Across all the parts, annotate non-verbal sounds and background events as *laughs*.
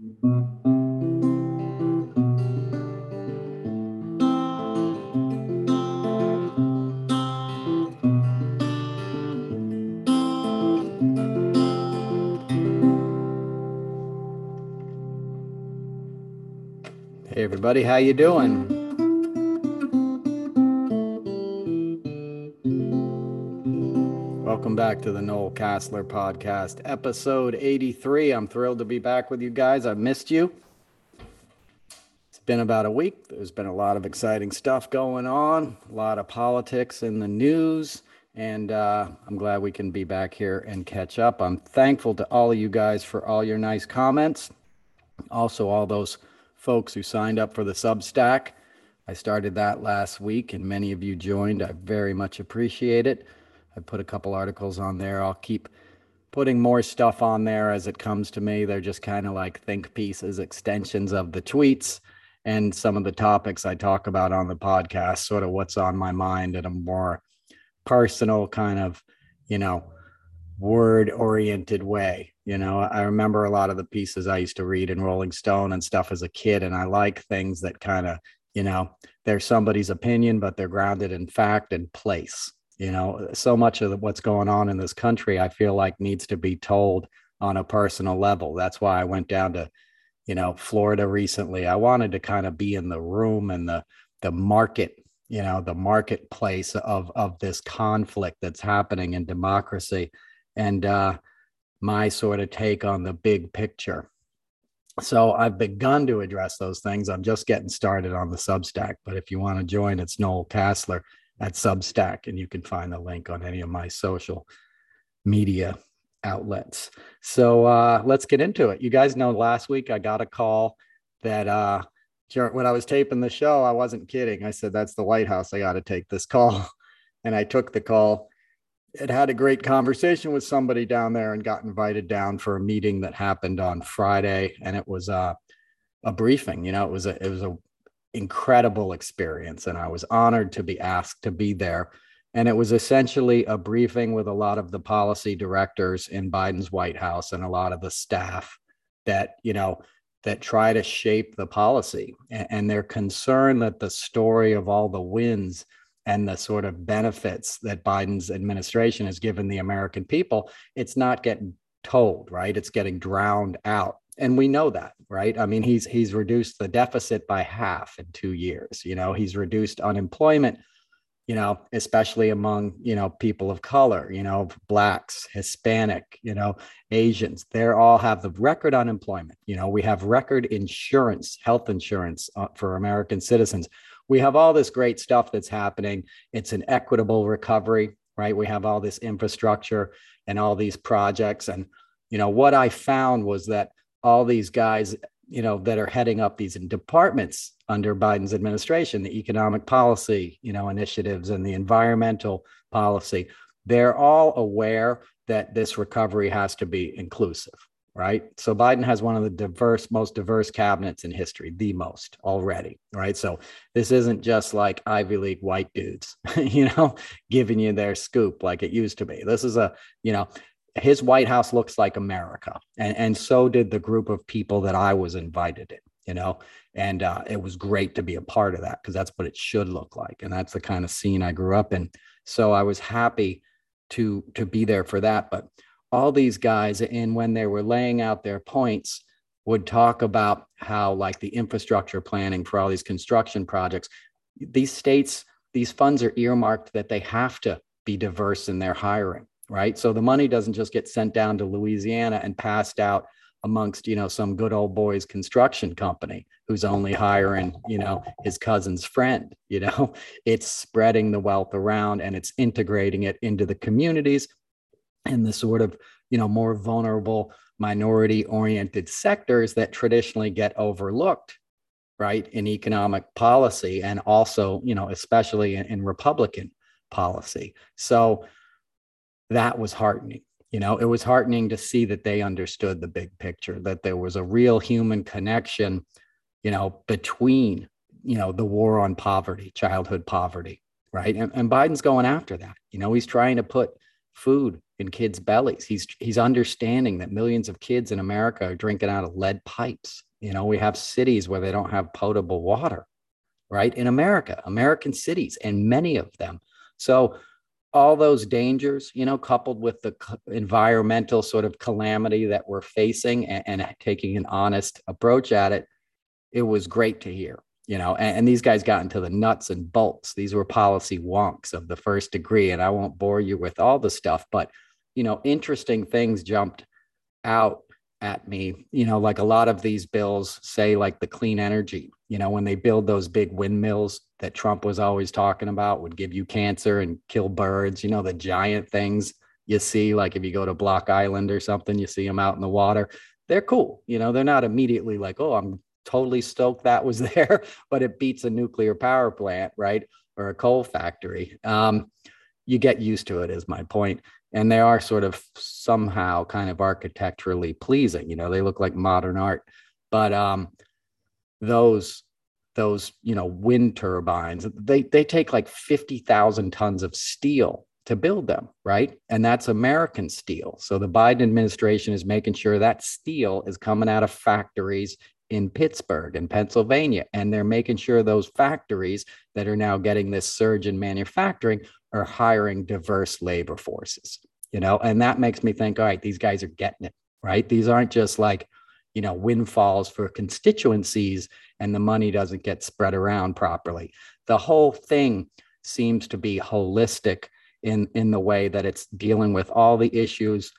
Hey everybody, how you doing? Back to the Noel Casler podcast, episode 83. I'm thrilled to be back with you guys. I've missed you. It's been about a week. There's been a lot of exciting stuff going on, a lot of politics in the news, and uh, I'm glad we can be back here and catch up. I'm thankful to all of you guys for all your nice comments. Also, all those folks who signed up for the Substack. I started that last week and many of you joined. I very much appreciate it. I put a couple articles on there. I'll keep putting more stuff on there as it comes to me. They're just kind of like think pieces, extensions of the tweets and some of the topics I talk about on the podcast, sort of what's on my mind in a more personal kind of, you know, word oriented way. You know, I remember a lot of the pieces I used to read in Rolling Stone and stuff as a kid, and I like things that kind of, you know, they're somebody's opinion, but they're grounded in fact and place. You know, so much of what's going on in this country, I feel like needs to be told on a personal level. That's why I went down to, you know, Florida recently. I wanted to kind of be in the room and the the market you know the marketplace of of this conflict that's happening in democracy and uh, my sort of take on the big picture. So I've begun to address those things. I'm just getting started on the Substack, but if you want to join, it's Noel Casler at Substack, and you can find the link on any of my social media outlets. So uh, let's get into it. You guys know last week I got a call that uh, when I was taping the show, I wasn't kidding. I said, That's the White House. I got to take this call. *laughs* And I took the call It had a great conversation with somebody down there and got invited down for a meeting that happened on Friday, and it was a a briefing. You know, it was a it was a incredible experience, and I was honored to be asked to be there. And it was essentially a briefing with a lot of the policy directors in Biden's White House and a lot of the staff that you know that try to shape the policy, and, they're concerned that the story of all the wins and the sort of benefits that Biden's administration has given the American people, it's not getting told, right? It's getting drowned out. And we know that, right? I mean, he's he's reduced the deficit by half in 2 years. You know, he's reduced unemployment, you know, especially among, you know, people of color, you know, blacks, Hispanic, you know, Asians. they're all have the record unemployment. You know, we have record insurance, health insurance uh, for American citizens we have all this great stuff that's happening. It's an equitable recovery, right? We have all this infrastructure and all these projects. And, you know, what I found was that all these guys, you know, that are heading up these departments under Biden's administration, the economic policy, you know, initiatives and the environmental policy, they're all aware that this recovery has to be inclusive, right? So Biden has one of the diverse, most diverse cabinets in history, the most already, right? So this isn't just like Ivy League white dudes, *laughs* you know, giving you their scoop like it used to be. This is a, you know, his White House looks like America, and and so did the group of people that I was invited in, you know, and uh, it was great to be a part of that because that's what it should look like, and that's the kind of scene I grew up in. So I was happy to to be there for that, but all these guys and when they were laying out their points would talk about how like the infrastructure planning for all these construction projects these states these funds are earmarked that they have to be diverse in their hiring right? So the money doesn't just get sent down to louisiana and passed out amongst you know some good old boys construction company who's only hiring you know his cousin's friend you know? *laughs* It's spreading the wealth around and it's integrating it into the communities and the sort of you know more vulnerable minority oriented sectors that traditionally get overlooked right in economic policy and also you know especially in, in republican policy. So that was heartening you know it was heartening to see that they understood the big picture that there was a real human connection you know between you know the war on poverty childhood poverty right and, and biden's going after that you know he's trying to put food in kids' bellies. He's he's understanding that millions of kids in America are drinking out of lead pipes. You know, we have cities where they don't have potable water, right? In America, American cities, and many of them. So all those dangers, you know, coupled with the environmental sort of calamity that we're facing and, and taking an honest approach at it, it was great to hear you know and, and, these guys got into the nuts and bolts. These were policy wonks of the first degree and i won't bore you with all the stuff but you know interesting things jumped out at me you know like a lot of these bills say like the clean energy you know when they build those big windmills that trump was always talking about would give you cancer and kill birds you know the giant things you see like if you go to block island or something you see them out in the water they're cool you know they're not immediately like oh i'm totally stoked that was *laughs* there, but it beats a nuclear power plant, right? Or a coal factory. Um, you get used to it, is my point. And they are sort of somehow kind of architecturally pleasing. You know, they look like modern art. But um, those those you know wind turbines they they take like 50,000 tons of steel to build them, right? And that's American steel. So the Biden administration is making sure that steel is coming out of factories in Pittsburgh and Pennsylvania. And they're making sure those factories that are now getting this surge in manufacturing are hiring diverse labor forces, you know, and that makes me think, all right, these guys are getting it, right? These aren't just like, you know, windfalls for constituencies and the money doesn't get spread around properly. The whole thing seems to be holistic in in the way that it's dealing with all the issues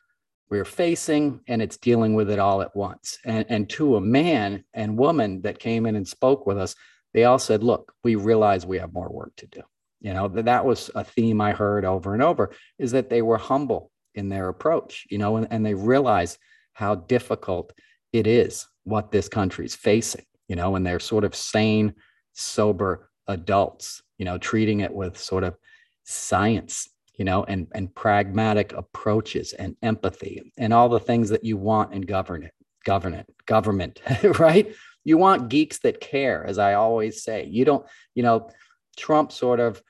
we're facing and it's dealing with it all at once and, and to a man and woman that came in and spoke with us they all said look we realize we have more work to do you know that was a theme i heard over and over is that they were humble in their approach you know and, and they realize how difficult it is what this country's facing you know and they're sort of sane sober adults you know treating it with sort of science you know, and, and pragmatic approaches and empathy and all the things that you want in government, government, *laughs* government, right? You want geeks that care, as I always say. You don't, you know, Trump sort of,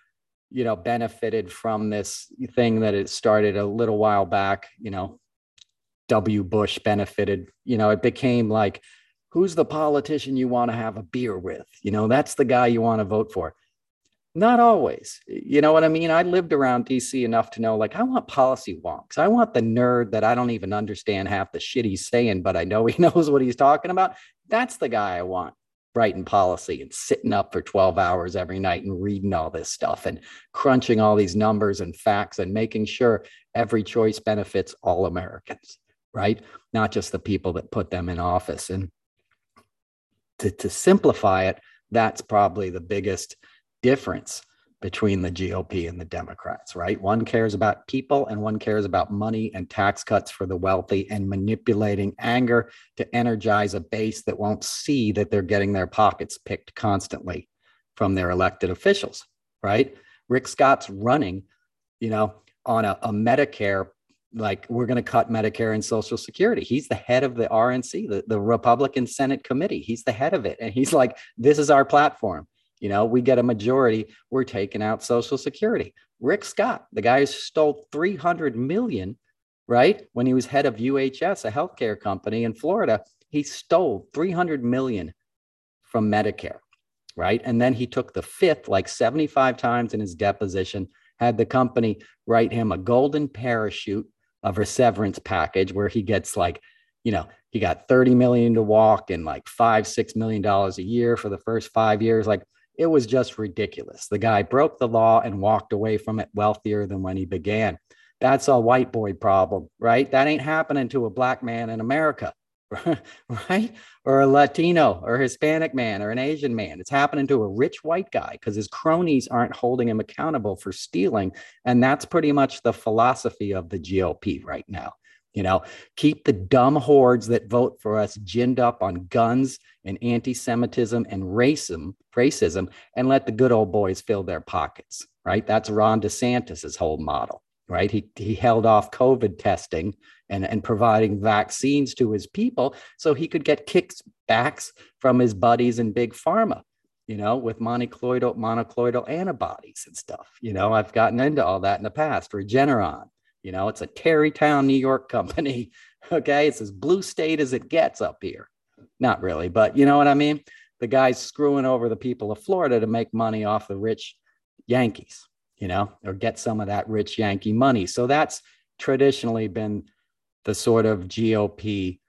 you know, benefited from this thing that it started a little while back, you know, W. Bush benefited, you know, it became like, who's the politician you want to have a beer with? You know, that's the guy you want to vote for. Not always. You know what I mean? I lived around DC enough to know like I want policy wonks. I want the nerd that I don't even understand half the shit he's saying, but I know he *laughs* knows what he's talking about. That's the guy I want writing policy and sitting up for 12 hours every night and reading all this stuff and crunching all these numbers and facts and making sure every choice benefits all Americans, right? Not just the people that put them in office. And to, to simplify it, that's probably the biggest difference between the GOP and the Democrats, right? One cares about people and one cares about money and tax cuts for the wealthy and manipulating anger to energize a base that won't see that they're getting their pockets picked constantly from their elected officials, right? Rick Scott's running, you know, on a, a Medicare, like we're going to cut Medicare and Social Security. He's the head of the RNC, the, the Republican Senate committee. He's the head of it. And he's like, this is our platform you know, we get a majority, we're taking out Social Security. Rick Scott, the guy who stole 300 million, right? When he was head of UHS, a healthcare company in Florida, he stole 300 million from Medicare, right? And then he took the fifth, like 75 times in his deposition, had the company write him a golden parachute of a severance package where he gets like, you know, he got 30 million to walk and like five, six million dollars a year for the first five years. Like it was just ridiculous. The guy broke the law and walked away from it wealthier than when he began. That's a white boy problem, right? That ain't happening to a black man in America, *laughs* right? Or a Latino or Hispanic man or an Asian man. It's happening to a rich white guy because his cronies aren't holding him accountable for stealing. And that's pretty much the philosophy of the GOP right now. You know, keep the dumb hordes that vote for us ginned up on guns and anti-Semitism and racism, racism, and let the good old boys fill their pockets. Right? That's Ron DeSantis's whole model. Right? He he held off COVID testing and, and providing vaccines to his people so he could get kickbacks from his buddies in big pharma. You know, with monocloidal monocloidal antibodies and stuff. You know, I've gotten into all that in the past. Regeneron You know, it's a Tarrytown, New York company. *laughs* Okay. It's as blue state as it gets up here. Not really, but you know what I mean? The guy's screwing over the people of Florida to make money off the rich Yankees, you know, or get some of that rich Yankee money. So that's traditionally been the sort of GOP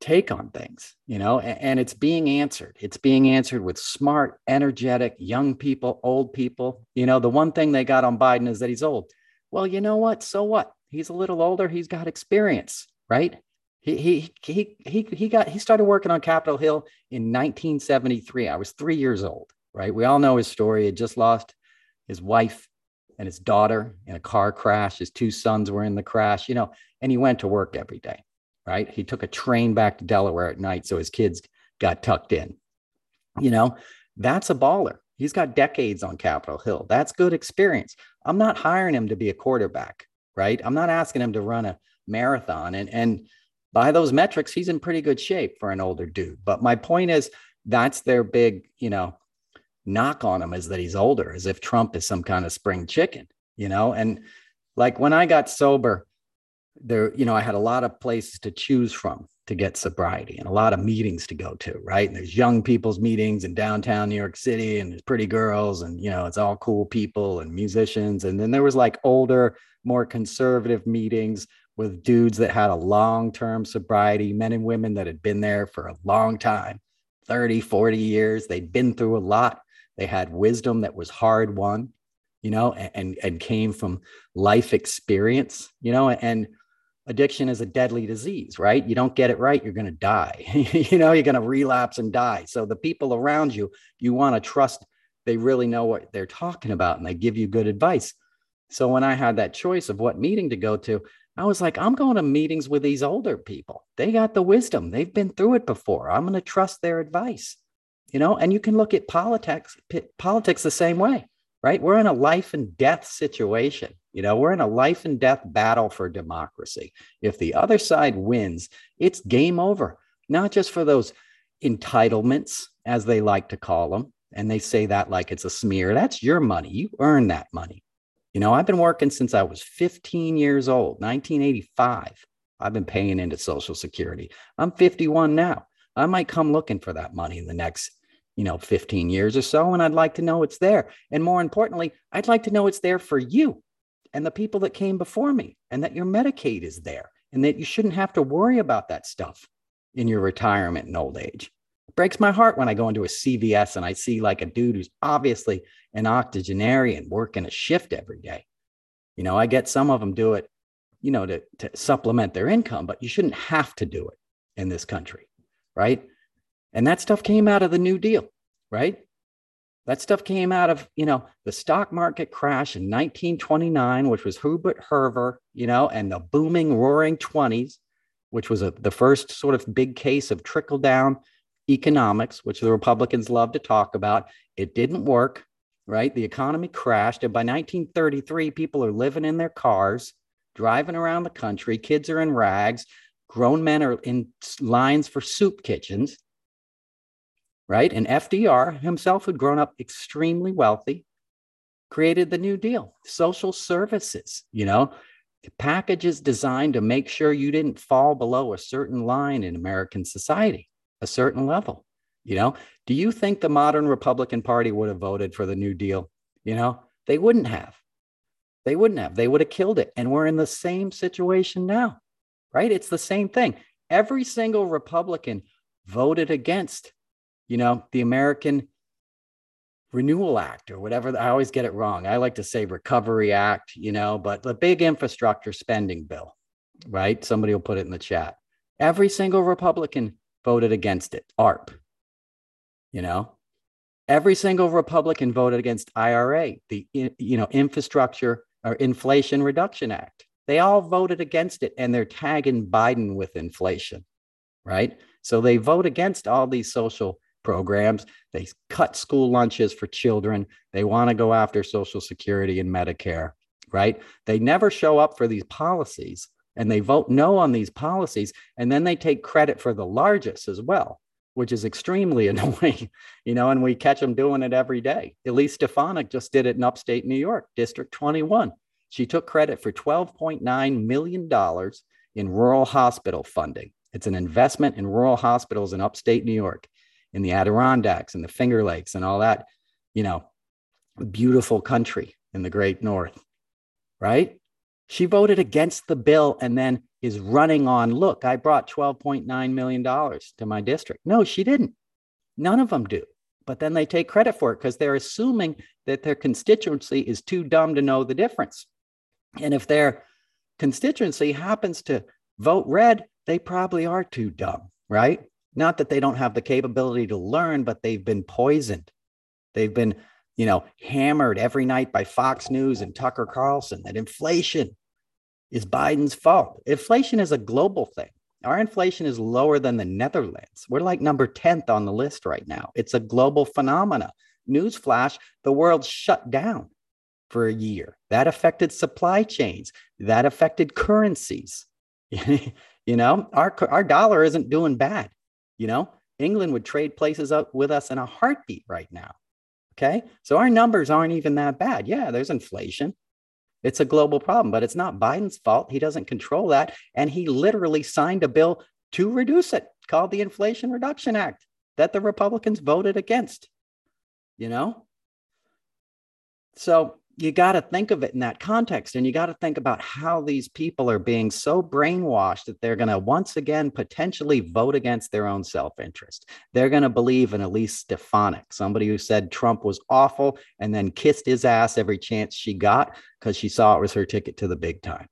take on things, you know, and, and, it's being answered. It's being answered with smart, energetic, young people, old people. You know, the one thing they got on Biden is that he's old. Well, you know what? So what? He's a little older. He's got experience, right? He he he he he got he started working on Capitol Hill in 1973. I was three years old, right? We all know his story. He had just lost his wife and his daughter in a car crash. His two sons were in the crash, you know, and he went to work every day right? He took a train back to Delaware at night so his kids got tucked in. You know, that's a baller. He's got decades on Capitol Hill. That's good experience. I'm not hiring him to be a quarterback, right? I'm not asking him to run a marathon. And, and by those metrics, he's in pretty good shape for an older dude. But my point is, that's their big, you know, knock on him is that he's older, as if Trump is some kind of spring chicken, you know? And like when I got sober, there, you know, I had a lot of places to choose from to get sobriety and a lot of meetings to go to, right? And there's young people's meetings in downtown New York City and there's pretty girls and, you know, it's all cool people and musicians. And then there was like older, more conservative meetings with dudes that had a long term sobriety, men and women that had been there for a long time 30, 40 years. They'd been through a lot. They had wisdom that was hard won, you know, and, and came from life experience, you know, and addiction is a deadly disease, right? You don't get it right, you're going to die. *laughs* you know, you're going to relapse and die. So the people around you, you want to trust they really know what they're talking about and they give you good advice. So when I had that choice of what meeting to go to, I was like, I'm going to meetings with these older people. They got the wisdom. They've been through it before. I'm going to trust their advice. You know, and you can look at politics politics the same way, right? We're in a life and death situation. You know, we're in a life and death battle for democracy. If the other side wins, it's game over, not just for those entitlements, as they like to call them. And they say that like it's a smear. That's your money. You earn that money. You know, I've been working since I was 15 years old, 1985. I've been paying into Social Security. I'm 51 now. I might come looking for that money in the next, you know, 15 years or so. And I'd like to know it's there. And more importantly, I'd like to know it's there for you and the people that came before me, and that your Medicaid is there, and that you shouldn't have to worry about that stuff in your retirement and old age. It breaks my heart when I go into a CVS and I see like a dude who's obviously an octogenarian working a shift every day. You know, I get some of them do it, you know, to, to supplement their income, but you shouldn't have to do it in this country, right? And that stuff came out of the New Deal, right? That stuff came out of, you know, the stock market crash in 1929, which was Herbert Hoover, you know, and the booming, roaring 20s, which was a, the first sort of big case of trickle down economics, which the Republicans love to talk about. It didn't work, right? The economy crashed. And by 1933, people are living in their cars, driving around the country. Kids are in rags. Grown men are in lines for soup kitchens right? And FDR himself had grown up extremely wealthy, created the New Deal, social services, you know, packages designed to make sure you didn't fall below a certain line in American society, a certain level. You know, do you think the modern Republican Party would have voted for the New Deal? You know, they wouldn't have. They wouldn't have. They would have killed it. And we're in the same situation now, right? It's the same thing. Every single Republican voted against you know, the American Renewal Act or whatever. I always get it wrong. I like to say Recovery Act, you know, but the big infrastructure spending bill, right? Somebody will put it in the chat. Every single Republican voted against it, ARP, you know. Every single Republican voted against IRA, the you know infrastructure or Inflation Reduction Act. They all voted against it, and they're tagging Biden with inflation, right? So they vote against all these social programs. They cut school lunches for children. They want to go after Social Security and Medicare, right? They never show up for these policies and they vote no on these policies. And then they take credit for the largest as well, which is extremely *laughs* annoying, you know, and we catch them doing it every day. Elise Stefanik just did it in upstate New York, District 21. She took credit for $12.9 million in rural hospital funding. It's an investment in rural hospitals in upstate New York, in the Adirondacks and the Finger Lakes and all that, you know, beautiful country in the great north, right? She voted against the bill and then is running on, look, I brought $12.9 million to my district. No, she didn't. None of them do. But then they take credit for it because they're assuming that their constituency is too dumb to know the difference. And if their constituency happens to vote red, they probably are too dumb, right? Not that they don't have the capability to learn, but they've been poisoned. They've been, you know, hammered every night by Fox News and Tucker Carlson that inflation is Biden's fault. Inflation is a global thing. Our inflation is lower than the Netherlands. We're like number 10th on the list right now. It's a global phenomena. Newsflash, the world shut down for a year. That affected supply chains. That affected currencies. *laughs* you know, our, our dollar isn't doing bad. You know, England would trade places up with us in a heartbeat right now. Okay. So our numbers aren't even that bad. Yeah, there's inflation. It's a global problem, but it's not Biden's fault. He doesn't control that. And he literally signed a bill to reduce it called the Inflation Reduction Act that the Republicans voted against. You know? So you got to think of it in that context and you got to think about how these people are being so brainwashed that they're going to once again potentially vote against their own self-interest. They're going to believe in elise stefanik somebody who said trump was awful and then kissed his ass every chance she got because she saw it was her ticket to the big time.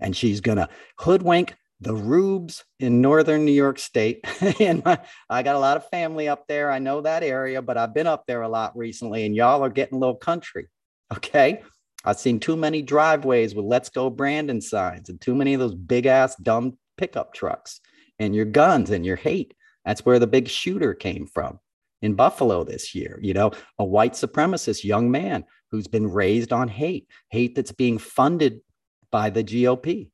And she's going to hoodwink the rubes in northern new york state. *laughs* And my, i got a lot of family up there. I know that area but i've been up there a lot recently and y'all are getting a little country Okay. I've seen too many driveways with let's go Brandon signs and too many of those big ass dumb pickup trucks and your guns and your hate. That's where the big shooter came from in Buffalo this year. You know, a white supremacist young man who's been raised on hate, hate that's being funded by the GOP.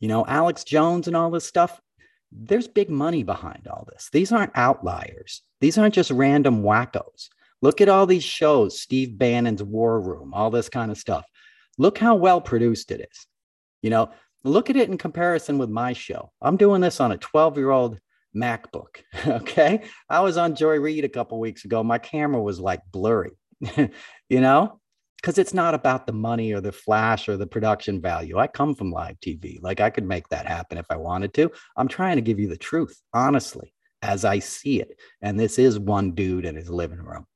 You know, Alex Jones and all this stuff. There's big money behind all this. These aren't outliers. These aren't just random wackos. Look at all these shows, Steve Bannon's War Room, all this kind of stuff. Look how well produced it is. You know, look at it in comparison with my show. I'm doing this on a 12 year old MacBook. *laughs* Okay. I was on Joy Reid a couple weeks ago. My camera was like blurry, *laughs* you know, because it's not about the money or the flash or the production value. I come from live TV. Like I could make that happen if I wanted to. I'm trying to give you the truth, honestly, as I see it. And this is one dude in his living room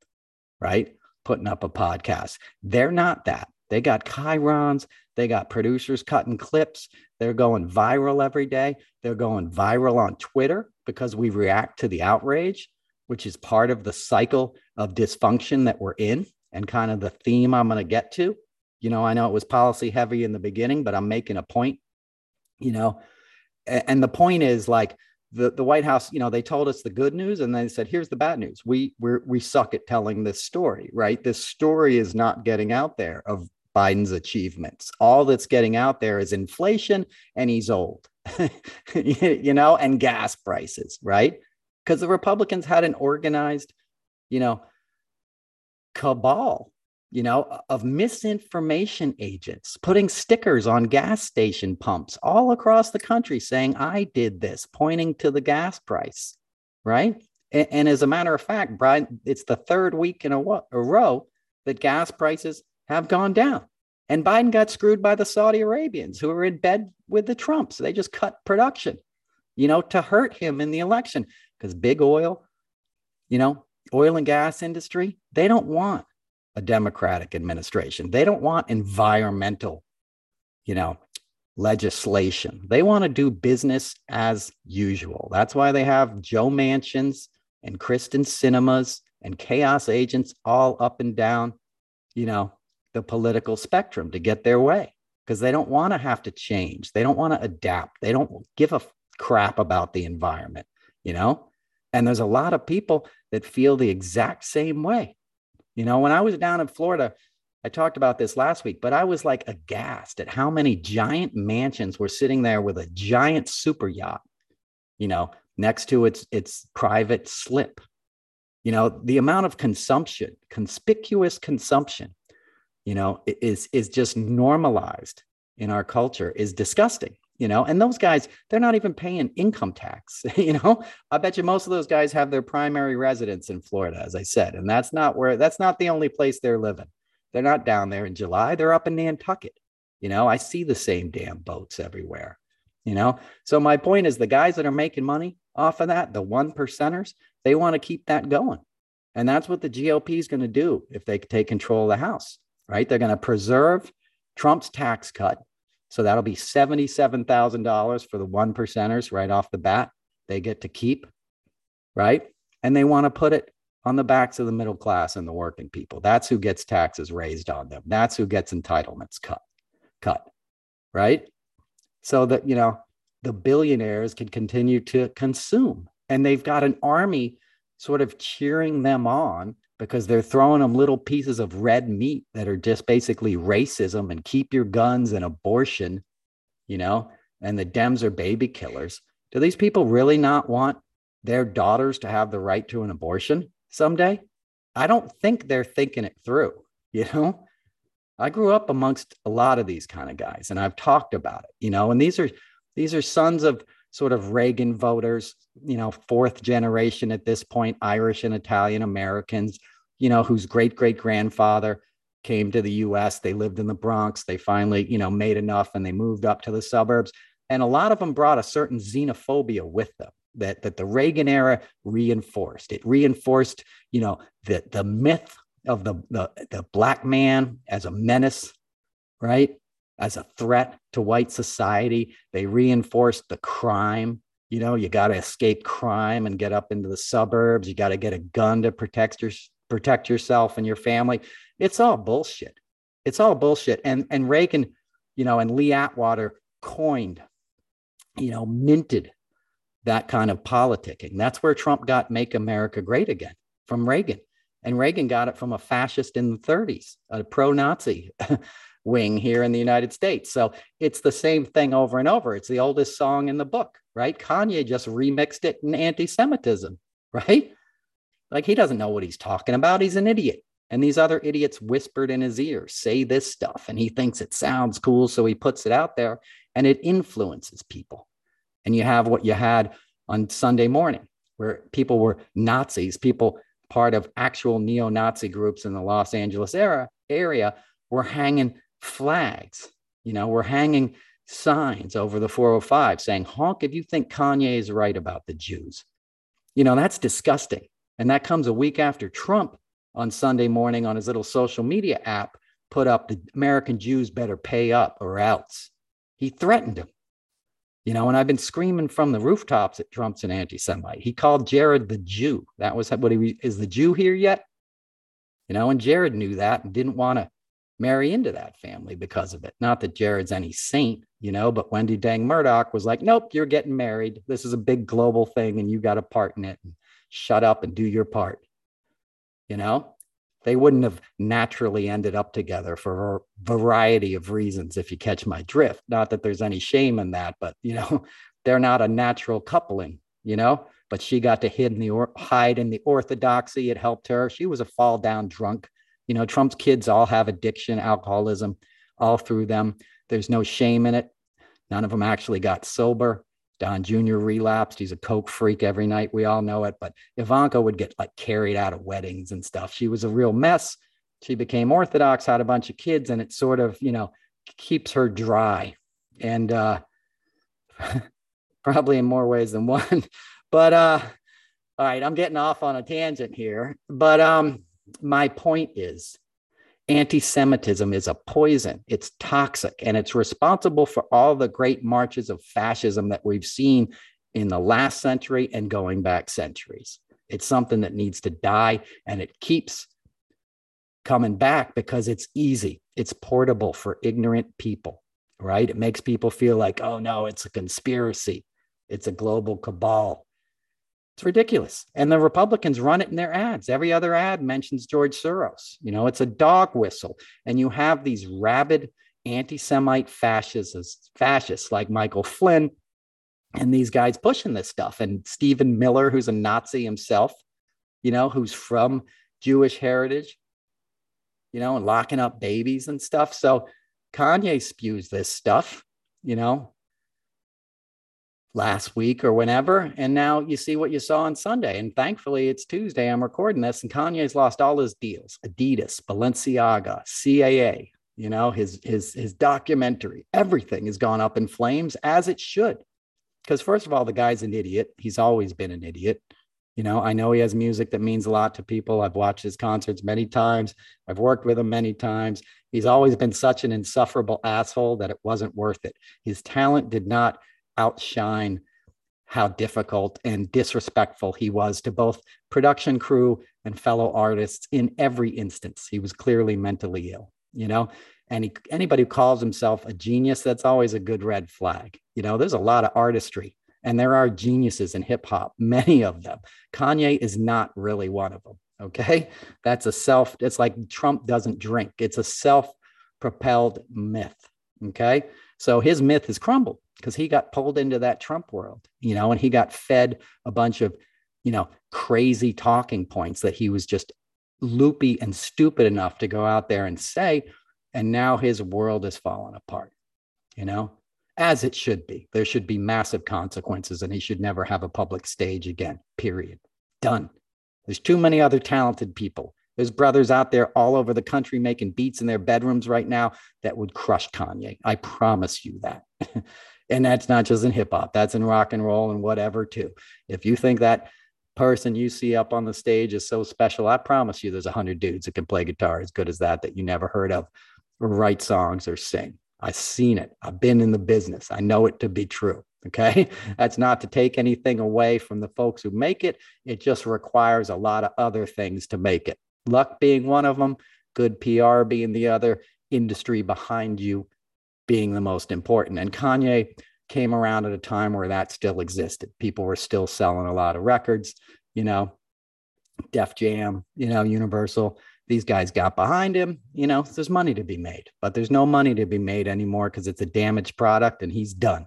right? Putting up a podcast. They're not that. They got chyrons, they got producers cutting clips. They're going viral every day. They're going viral on Twitter because we react to the outrage, which is part of the cycle of dysfunction that we're in and kind of the theme I'm going to get to. You know, I know it was policy heavy in the beginning, but I'm making a point, you know, and the point is like the, the White House, you know, they told us the good news and they said, here's the bad news. We we we suck at telling this story, right? This story is not getting out there of Biden's achievements. All that's getting out there is inflation and he's old, *laughs* you know, and gas prices, right? Because the Republicans had an organized, you know, cabal you know, of misinformation agents putting stickers on gas station pumps all across the country saying, I did this, pointing to the gas price, right? And, and as a matter of fact, Brian, it's the third week in a, a row that gas prices have gone down. And Biden got screwed by the Saudi Arabians who are in bed with the Trumps. They just cut production, you know, to hurt him in the election because big oil, you know, oil and gas industry, they don't want a Democratic administration. They don't want environmental, you know, legislation. They want to do business as usual. That's why they have Joe Manchins and Kyrsten Sinemas and chaos agents all up and down, you know, the political spectrum to get their way because they don't want to have to change. They don't want to adapt. They don't give a crap about the environment, you know? And there's a lot of people that feel the exact same way. You know, when I was down in Florida, I talked about this last week, but I was like aghast at how many giant mansions were sitting there with a giant super yacht, you know, next to its its private slip. You know, the amount of consumption, conspicuous consumption you know, is is just normalized in our culture is disgusting you know and those guys they're not even paying income tax *laughs* you know? I bet you most of those guys have their primary residence in florida as i said and that's not where that's not the only place they're living. They're not down there in july they're up in nantucket you know? I see the same damn boats everywhere you know? So my point is the guys that are making money off of that the one percenters they want to keep that going. And that's what the gop is going to do if they take control of the house right? They're going to preserve trump's tax cut so that'll be $77,000 for the one percenters right off the bat. They get to keep, right? And they want to put it on the backs of the middle class and the working people. That's who gets taxes raised on them. That's who gets entitlements cut, cut, right? So that, you know, the billionaires can continue to consume. And they've got an army sort of cheering them on because they're throwing them little pieces of red meat that are just basically racism and keep your guns and abortion, you know, and the Dems are baby killers. Do these people really not want their daughters to have the right to an abortion someday? I don't think they're thinking it through, *laughs* you know? I grew up amongst a lot of these kind of guys and I've talked about it, you know, and these are these are sons of sort of Reagan voters, you know, fourth generation at this point, Irish and Italian Americans you know, whose great great grandfather came to the US. They lived in the Bronx. They finally, you know, made enough and they moved up to the suburbs. And a lot of them brought a certain xenophobia with them that, that the Reagan era reinforced. It reinforced, you know, the, the myth of the, the, the black man as a menace, right? As a threat to white society. They reinforced the crime. You know, you got to escape crime and get up into the suburbs. You got to get a gun to protect your, protect yourself and your family. It's all bullshit. It's all bullshit. And and Reagan, you know, and Lee Atwater coined, you know, minted that kind of politicking. That's where Trump got "Make America Great Again" from Reagan, and Reagan got it from a fascist in the 30s, a pro-Nazi *laughs* wing here in the United States. So it's the same thing over and over. It's the oldest song in the book, right? Kanye just remixed it in anti-Semitism, *laughs* right? Like he doesn't know what he's talking about. He's an idiot. And these other idiots whispered in his ear, say this stuff. And he thinks it sounds cool. So he puts it out there and it influences people. And you have what you had on Sunday morning, where people were Nazis, people part of actual neo Nazi groups in the Los Angeles era, area were hanging flags. You know, we're hanging signs over the 405 saying, honk if you think Kanye is right about the Jews. You know, that's disgusting. And that comes a week after Trump on Sunday morning on his little social media app put up the American Jews better pay up or else. He threatened him. You know, and I've been screaming from the rooftops that Trump's an anti Semite. He called Jared the Jew. That was what he is the Jew here yet? You know, and Jared knew that and didn't want to marry into that family because of it. Not that Jared's any saint, you know, but Wendi Deng Murdoch was like, nope, you're getting married. This is a big global thing and you got a part in it. And shut up and do your part. You know, they wouldn't have naturally ended up together for a variety of reasons, if you catch my drift. Not that there's any shame in that, but, you know, *laughs* they're not a natural coupling, you know, but she got to hide in the, or- hide in the orthodoxy. It helped her. She was a fall down drunk. You know, Trump's kids all have addiction, alcoholism, all through them. There's no shame in it. None of them actually got sober. Don Jr. relapsed. He's a coke freak every night. We all know it. But Ivanka would get like carried out of weddings and stuff. She was a real mess. She became Orthodox, had a bunch of kids, and it sort of, you know, keeps her dry. And uh, *laughs* probably in more ways than one. *laughs* but uh, all right, I'm getting off on a tangent here. But um, my point is anti Semitism is a poison, it's toxic, and it's responsible for all the great marches of fascism that we've seen in the last century and going back centuries. It's something that needs to die, and it keeps coming back because it's easy, it's portable for ignorant people, right? It makes people feel like, oh no, it's a conspiracy, it's a global cabal. It's ridiculous. And the Republicans run it in their ads. Every other ad mentions George Soros. You know, it's a dog whistle. And you have these rabid anti Semite fascists, fascists like Michael Flynn and these guys pushing this stuff. And Stephen Miller, who's a Nazi himself, you know, who's from Jewish heritage, you know, and locking up babies and stuff. So Kanye spews this stuff, you know, last week or whenever. And now you see what you saw on Sunday. And thankfully, it's Tuesday. I'm recording this, and Kanye's lost all his deals Adidas, Balenciaga, CAA, you know, his, his, his documentary, everything has gone up in flames as it should. Because, first of all, the guy's an idiot. He's always been an idiot. You know, I know he has music that means a lot to people. I've watched his concerts many times. I've worked with him many times. He's always been such an insufferable asshole that it wasn't worth it. His talent did not outshine how difficult and disrespectful he was to both production crew and fellow artists in every instance. He was clearly mentally ill, you know. And he, anybody who calls himself a genius, that's always a good red flag. You know, there's a lot of artistry and there are geniuses in hip hop, many of them. Kanye is not really one of them. Okay. That's a self, it's like Trump doesn't drink, it's a self propelled myth. Okay. So his myth has crumbled because he got pulled into that Trump world, you know, and he got fed a bunch of, you know, crazy talking points that he was just loopy and stupid enough to go out there and say. And now his world is falling apart, you know, as it should be. There should be massive consequences and he should never have a public stage again, period. Done. There's too many other talented people there's brothers out there all over the country making beats in their bedrooms right now that would crush Kanye. I promise you that. *laughs* and that's not just in hip hop, that's in rock and roll and whatever too. If you think that person you see up on the stage is so special, I promise you there's a hundred dudes that can play guitar as good as that that you never heard of or write songs or sing. I've seen it. I've been in the business. I know it to be true. Okay. *laughs* That's not to take anything away from the folks who make it. It just requires a lot of other things to make it luck being one of them, good PR being the other, industry behind you being the most important. And Kanye came around at a time where that still existed. People were still selling a lot of records, you know, Def Jam, you know, Universal. These guys got behind him, you know, there's money to be made, but there's no money to be made anymore because it's a damaged product and he's done.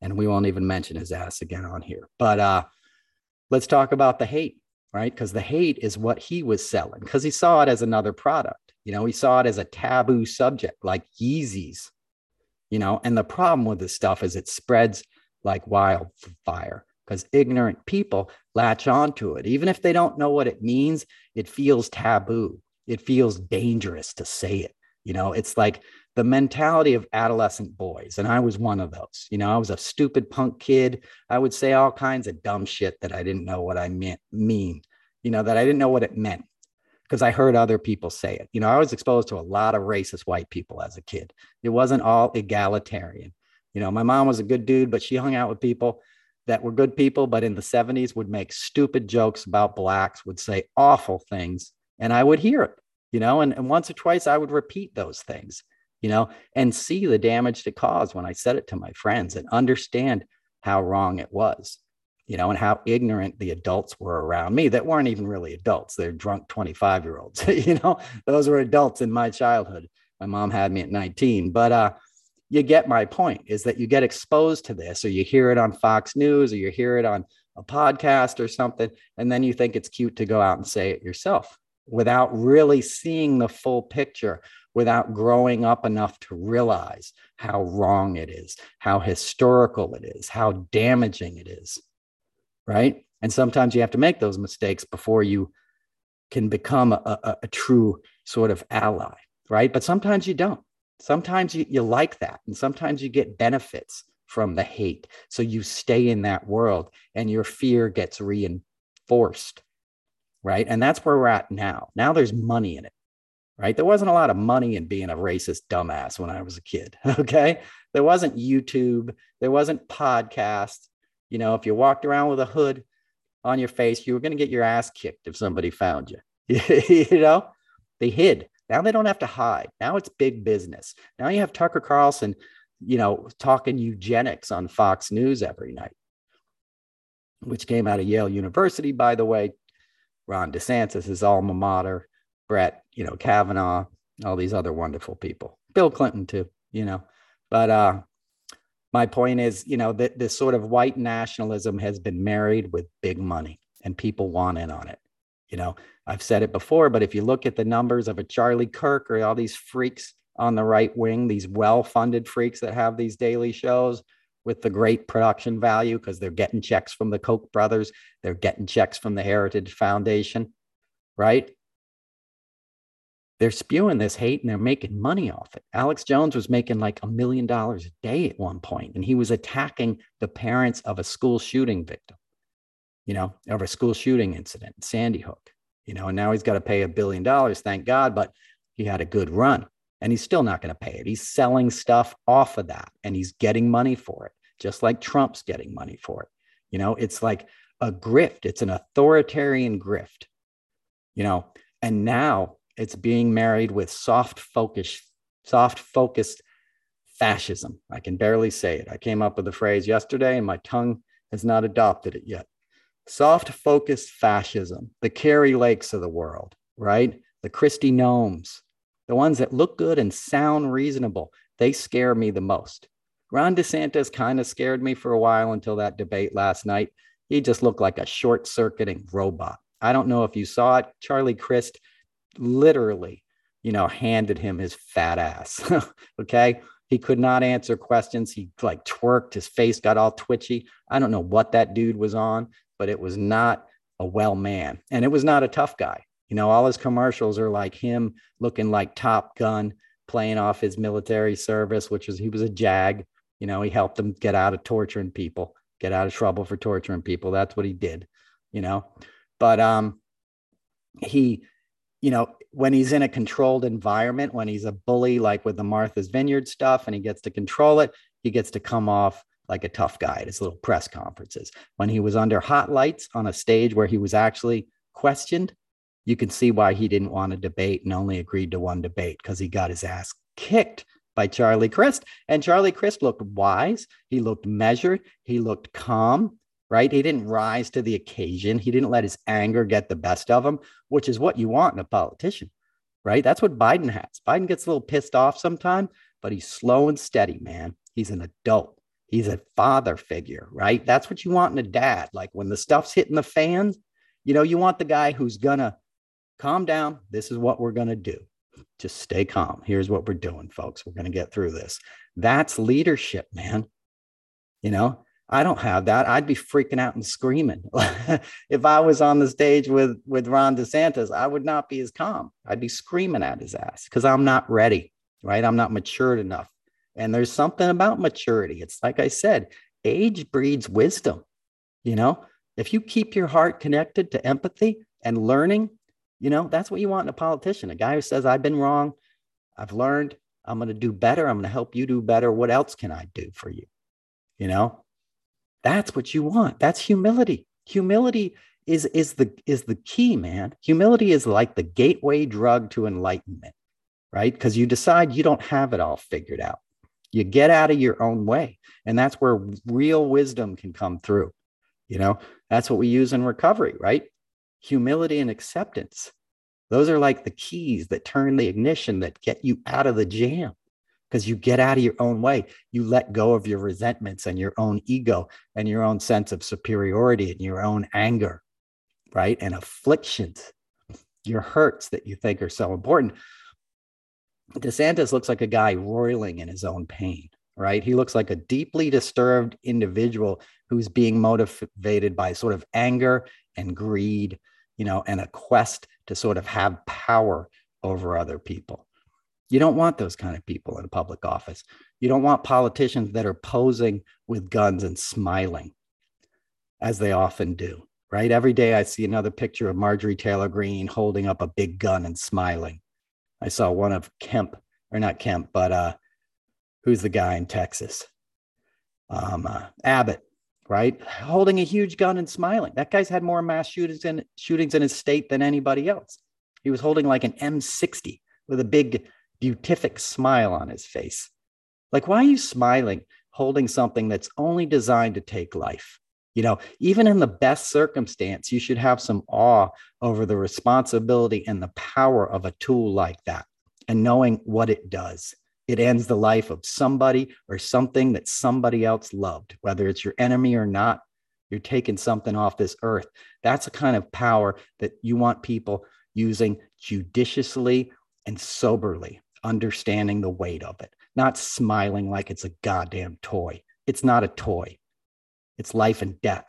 And we won't even mention his ass again on here. But uh let's talk about the hate right? Because the hate is what he was selling because he saw it as another product. You know, he saw it as a taboo subject like Yeezys, you know, and the problem with this stuff is it spreads like wildfire because ignorant people latch onto it. Even if they don't know what it means, it feels taboo. It feels dangerous to say it. You know, it's like the mentality of adolescent boys. And I was one of those. You know, I was a stupid punk kid. I would say all kinds of dumb shit that I didn't know what I meant, mean, you know, that I didn't know what it meant because I heard other people say it. You know, I was exposed to a lot of racist white people as a kid. It wasn't all egalitarian. You know, my mom was a good dude, but she hung out with people that were good people, but in the 70s would make stupid jokes about blacks, would say awful things, and I would hear it, you know, and, and once or twice I would repeat those things you know, and see the damage it caused when I said it to my friends and understand how wrong it was, you know, and how ignorant the adults were around me that weren't even really adults. They're drunk 25 year olds, *laughs* you know, those were adults in my childhood. My mom had me at 19, but, uh, you get my point is that you get exposed to this or you hear it on Fox News or you hear it on a podcast or something, and then you think it's cute to go out and say it yourself without really seeing the full picture without growing up enough to realize how wrong it is, how historical it is, how damaging it is. Right. And sometimes you have to make those mistakes before you can become a, a, a true sort of ally. Right. But sometimes you don't. Sometimes you, you like that. And sometimes you get benefits from the hate. So you stay in that world and your fear gets reinforced. Right. And that's where we're at now. Now there's money in it right? There wasn't a lot of money in being a racist dumbass when I was a kid. *laughs* Okay. There wasn't YouTube, there wasn't podcast. You know, if you walked around with a hood on your face, you were going to get your ass kicked if somebody found you. *laughs* you know, they hid. Now they don't have to hide. Now it's big business. Now you have Tucker Carlson, you know, talking eugenics on Fox News every night, which came out of Yale University, by the way. Ron DeSantis, his alma mater. Brett, you know, Kavanaugh, all these other wonderful people, Bill Clinton too, you know. But uh, my point is, you know, that this sort of white nationalism has been married with big money and people want in on it, You know, I've said it before, but if you look at the numbers of a Charlie Kirk or all these freaks on the right wing, these well funded freaks that have these daily shows with the great production value because they're getting checks from the Koch brothers, they're getting checks from the Heritage Foundation, right? They're spewing this hate and they're making money off it. Alex Jones was making like a million dollars a day at one point, and he was attacking the parents of a school shooting victim you know, of a school shooting incident, Sandy Hook, you know, and now he's got to pay a billion dollars, thank God, but he had a good run and he's still not going to pay it. He's selling stuff off of that and he's getting money for it, just like Trump's getting money for it. You know, it's like a grift, it's an authoritarian grift, you know, and now it's being married with soft focus, soft focused fascism. I can barely say it. I came up with the phrase yesterday and my tongue has not adopted it yet soft focused fascism, the Kari Lakes of the world, right? The Kristi Noems, the ones that look good and sound reasonable, they scare me the most. Ron DeSantis kind of scared me for a while until that debate last night. He just looked like a short circuiting robot. I don't know if you saw it. Charlie Crist literally, you know, handed him his fat ass. *laughs* okay. He could not answer questions. He like twerked, his face got all twitchy. I don't know what that dude was on, but it was not a well man. And it was not a tough guy. You know, all his commercials are like him looking like Top Gun, playing off his military service, which was he was a JAG. You know, he helped them get out of torturing people, get out of trouble for torturing people. That's what he did, you know. But um he, you know, when he's in a controlled environment, when he's a bully, like with the Martha's Vineyard stuff, and he gets to control it, he gets to come off like a tough guy at his little press conferences. When he was under hot lights on a stage where he was actually questioned, you can see why he didn't want to debate and only agreed to one debate because he got his ass kicked by Charlie Crist. And Charlie Crist looked wise. He looked measured. He looked calm, right? He didn't rise to the occasion. He didn't let his anger get the best of him, which is what you want in a politician, right? That's what Biden has. Biden gets a little pissed off sometimes, but he's slow and steady, man. He's an adult. He's a father figure, right? That's what you want in a dad. Like when the stuff's hitting the fans, you know, you want the guy who's gonna calm down. This is what we're gonna do. Just stay calm. Here's what we're doing, folks. We're gonna get through this. That's leadership, man. You know, I don't have that. I'd be freaking out and screaming. *laughs* if I was on the stage with with Ron DeSantis, I would not be as calm. I'd be screaming at his ass because I'm not ready, right? I'm not matured enough. And there's something about maturity. It's like I said, age breeds wisdom. You know, if you keep your heart connected to empathy and learning, you know, that's what you want in a politician a guy who says, I've been wrong, I've learned, I'm going to do better, I'm going to help you do better. What else can I do for you? You know, that's what you want. That's humility. Humility is is the is the key man humility is like the gateway drug to enlightenment right because you decide you don't have it all figured out you get out of your own way. And that's where real wisdom can come through. You know, that's what we use in recovery, right? Humility and acceptance. Those are like the keys that turn the ignition that get you out of the jam because you get out of your own way. You let go of your resentments and your own ego and your own sense of superiority and your own anger, right? And afflictions, your hurts that you think are so important. DeSantis looks like a guy roiling in his own pain, right? He looks like a deeply disturbed individual who's being motivated by sort of anger and greed, you know, and a quest to sort of have power over other people. You don't want those kind of people in a public office. You don't want politicians that are posing with guns and smiling, as they often do, right? Every day I see another picture of Marjorie Taylor Greene holding up a big gun and smiling I saw one of Kemp, or not Kemp, but uh, who's the guy in Texas? Um, uh, Abbott, right? Holding a huge gun and smiling. That guy's had more mass shootings in shootings in his state than anybody else. He was holding like an M60 with a big beatific smile on his face. Like, why are you smiling holding something that's only designed to take life? You know, even in the best circumstance, you should have some awe over the responsibility and the power of a tool like that and knowing what it does. It ends the life of somebody or something that somebody else loved, whether it's your enemy or not. You're taking something off this earth. That's a kind of power that you want people using judiciously and soberly, understanding the weight of it, not smiling like it's a goddamn toy. It's not a toy, it's life and death.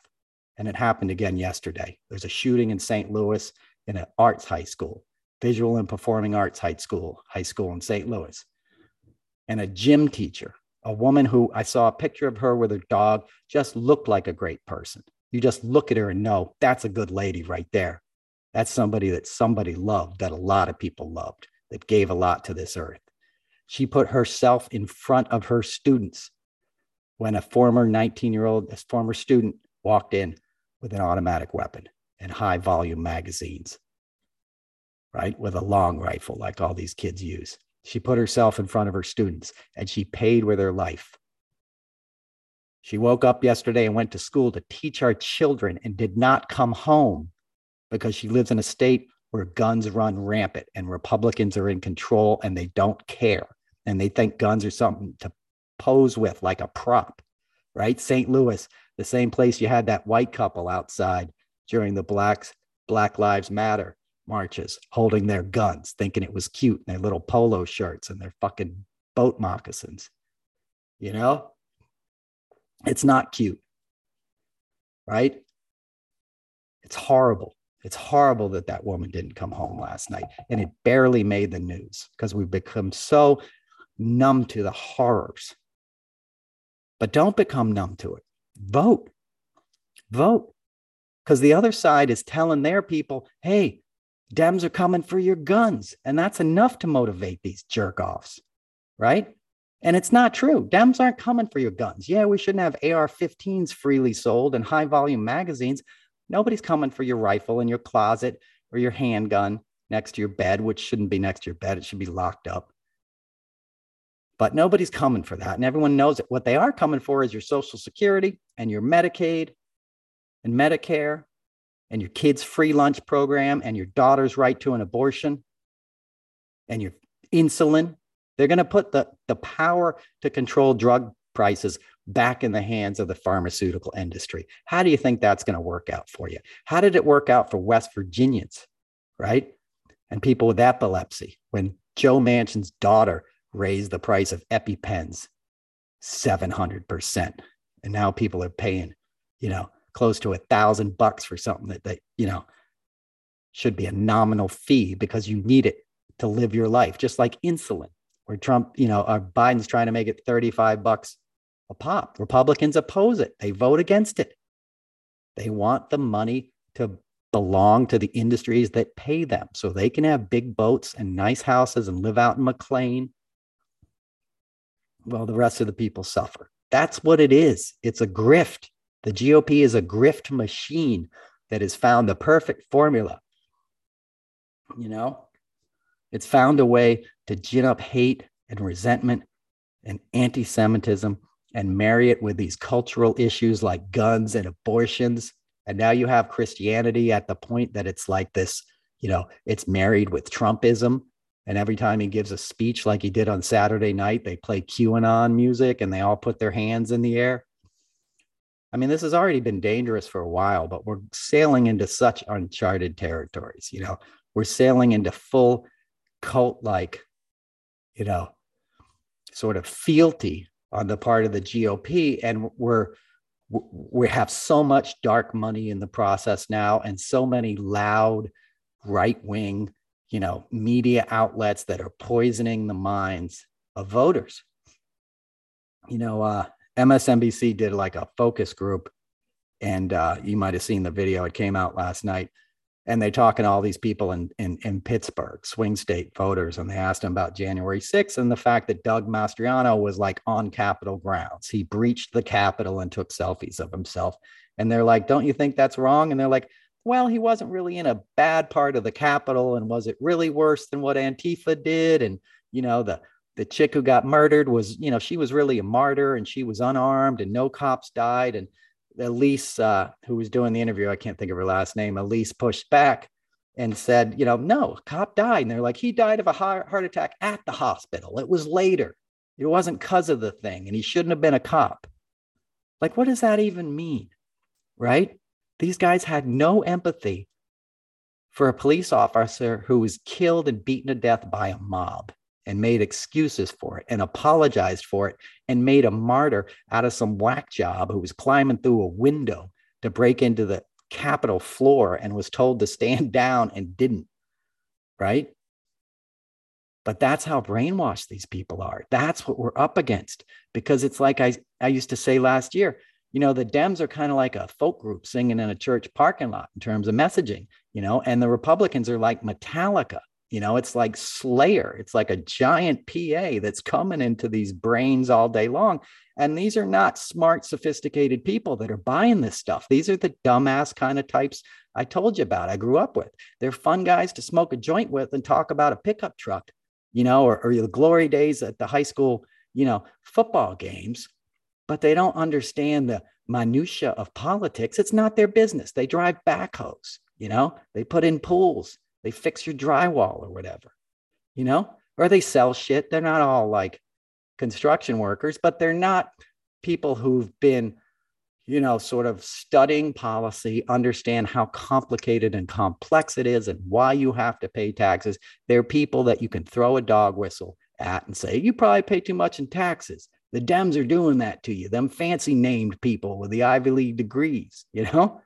And it happened again yesterday. There's a shooting in St. Louis in an arts high school, visual and performing arts high school, high school in St. Louis. And a gym teacher, a woman who I saw a picture of her with her dog, just looked like a great person. You just look at her and know that's a good lady right there. That's somebody that somebody loved, that a lot of people loved, that gave a lot to this earth. She put herself in front of her students when a former 19 year old, a former student walked in with an automatic weapon and high volume magazines, right? With a long rifle, like all these kids use. She put herself in front of her students and she paid with her life. She woke up yesterday and went to school to teach our children and did not come home because she lives in a state where guns run rampant and Republicans are in control and they don't care. And they think guns are something to pose with, like a prop, right? St. Louis, the same place you had that white couple outside during the Blacks, Black Lives Matter marches, holding their guns, thinking it was cute, in their little polo shirts and their fucking boat moccasins. You know, it's not cute, right? It's horrible. It's horrible that that woman didn't come home last night. And it barely made the news because we've become so numb to the horrors. But don't become numb to it. Vote. Vote. Because the other side is telling their people, hey, Dems are coming for your guns. And that's enough to motivate these jerk offs, right? And it's not true. Dems aren't coming for your guns. Yeah, we shouldn't have AR 15s freely sold and high volume magazines, Nobody's coming for your rifle in your closet or your handgun next to your bed, which shouldn't be next to your bed. It should be locked up. But nobody's coming for that. And everyone knows that what they are coming for is your Social Security and your Medicaid and Medicare and your kids' free lunch program and your daughter's right to an abortion and your insulin. They're going to put the, the power to control drug prices back in the hands of the pharmaceutical industry. How do you think that's going to work out for you? How did it work out for West Virginians, right? And people with epilepsy when Joe Manchin's daughter raised the price of EpiPens 700%. And now people are paying, you know, close to a thousand bucks for something that they, you know, should be a nominal fee because you need it to live your life, just like insulin, where Trump, you know, uh, Biden's trying to make it 35 bucks a pop. Republicans oppose it, they vote against it. They want the money to belong to the industries that pay them so they can have big boats and nice houses and live out in McLean. Well, the rest of the people suffer. That's what it is. It's a grift. The GOP is a grift machine that has found the perfect formula. You know, it's found a way to gin up hate and resentment and anti Semitism and marry it with these cultural issues like guns and abortions. And now you have Christianity at the point that it's like this, you know, it's married with Trumpism. And every time he gives a speech like he did on Saturday night, they play QAnon music and they all put their hands in the air. I mean, this has already been dangerous for a while, but we're sailing into such uncharted territories. You know, we're sailing into full cult like, you know, sort of fealty on the part of the GOP, and we're we have so much dark money in the process now, and so many loud right wing, you know, media outlets that are poisoning the minds of voters. You know, uh, MSNBC did like a focus group, and uh, you might have seen the video. It came out last night and they talking to all these people in, in, in Pittsburgh, swing state voters, and they asked them about January 6th and the fact that Doug Mastriano was like on Capitol grounds. He breached the Capitol and took selfies of himself. And they're like, Don't you think that's wrong? And they're like, Well, he wasn't really in a bad part of the Capitol. And was it really worse than what Antifa did? And, you know, the the chick who got murdered was, you know, she was really a martyr and she was unarmed and no cops died. And Elise, uh, who was doing the interview, I can't think of her last name, Elise pushed back and said, you know, no, cop died. And they're like, he died of a heart attack at the hospital. It was later. It wasn't because of the thing. And he shouldn't have been a cop. Like, what does that even mean? right? These guys had no empathy for a police officer who was killed and beaten to death by a mob and made excuses for it and apologized for it and made a martyr out of some whack job who was climbing through a window to break into the Capitol floor and was told to stand *laughs* down and didn't, right? But that's how brainwashed these people are. That's what we're up against. Because it's like I, I used to say last year, you know, the Dems are kind of like a folk group singing in a church parking lot in terms of messaging, you know, and the Republicans are like Metallica. You know, it's like Slayer. It's like a giant PA that's coming into these brains all day long. And these are not smart, sophisticated people that are buying this stuff. These are the dumbass kind of types I told you about, I grew up with. They're fun guys to smoke a joint with and talk about a pickup truck, you know, or, or the glory days at the high school, you know, football games. But they don't understand the minutia of politics. It's not their business. They drive backhoes, you know, they put in pools they fix your drywall or whatever, you know, or they sell shit. They're not all like construction workers, but they're not people who've been, you know, sort of studying policy, understand how complicated and complex it is and why you have to pay taxes. They're people that you can throw a dog whistle at and say, you probably pay too much in taxes. The Dems are doing that to you, them fancy named people with the Ivy League degrees, you know?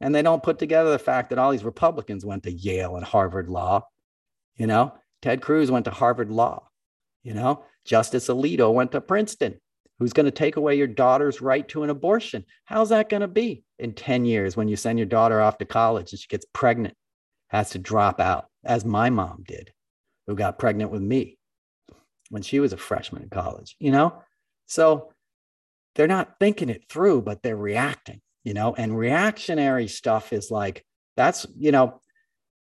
And they don't put together the fact that all these Republicans went to Yale and Harvard Law. You know, Ted Cruz went to Harvard Law. You know, Justice Alito went to Princeton. Who's going to take away your daughter's right to an abortion? How's that going to be in 10 years when you send your daughter off to college and she gets pregnant, has to drop out, as my mom did, who got pregnant with me when she was a freshman in college, you know? So they're not thinking it through, but they're reacting you know, and reactionary stuff is like, that's, you know,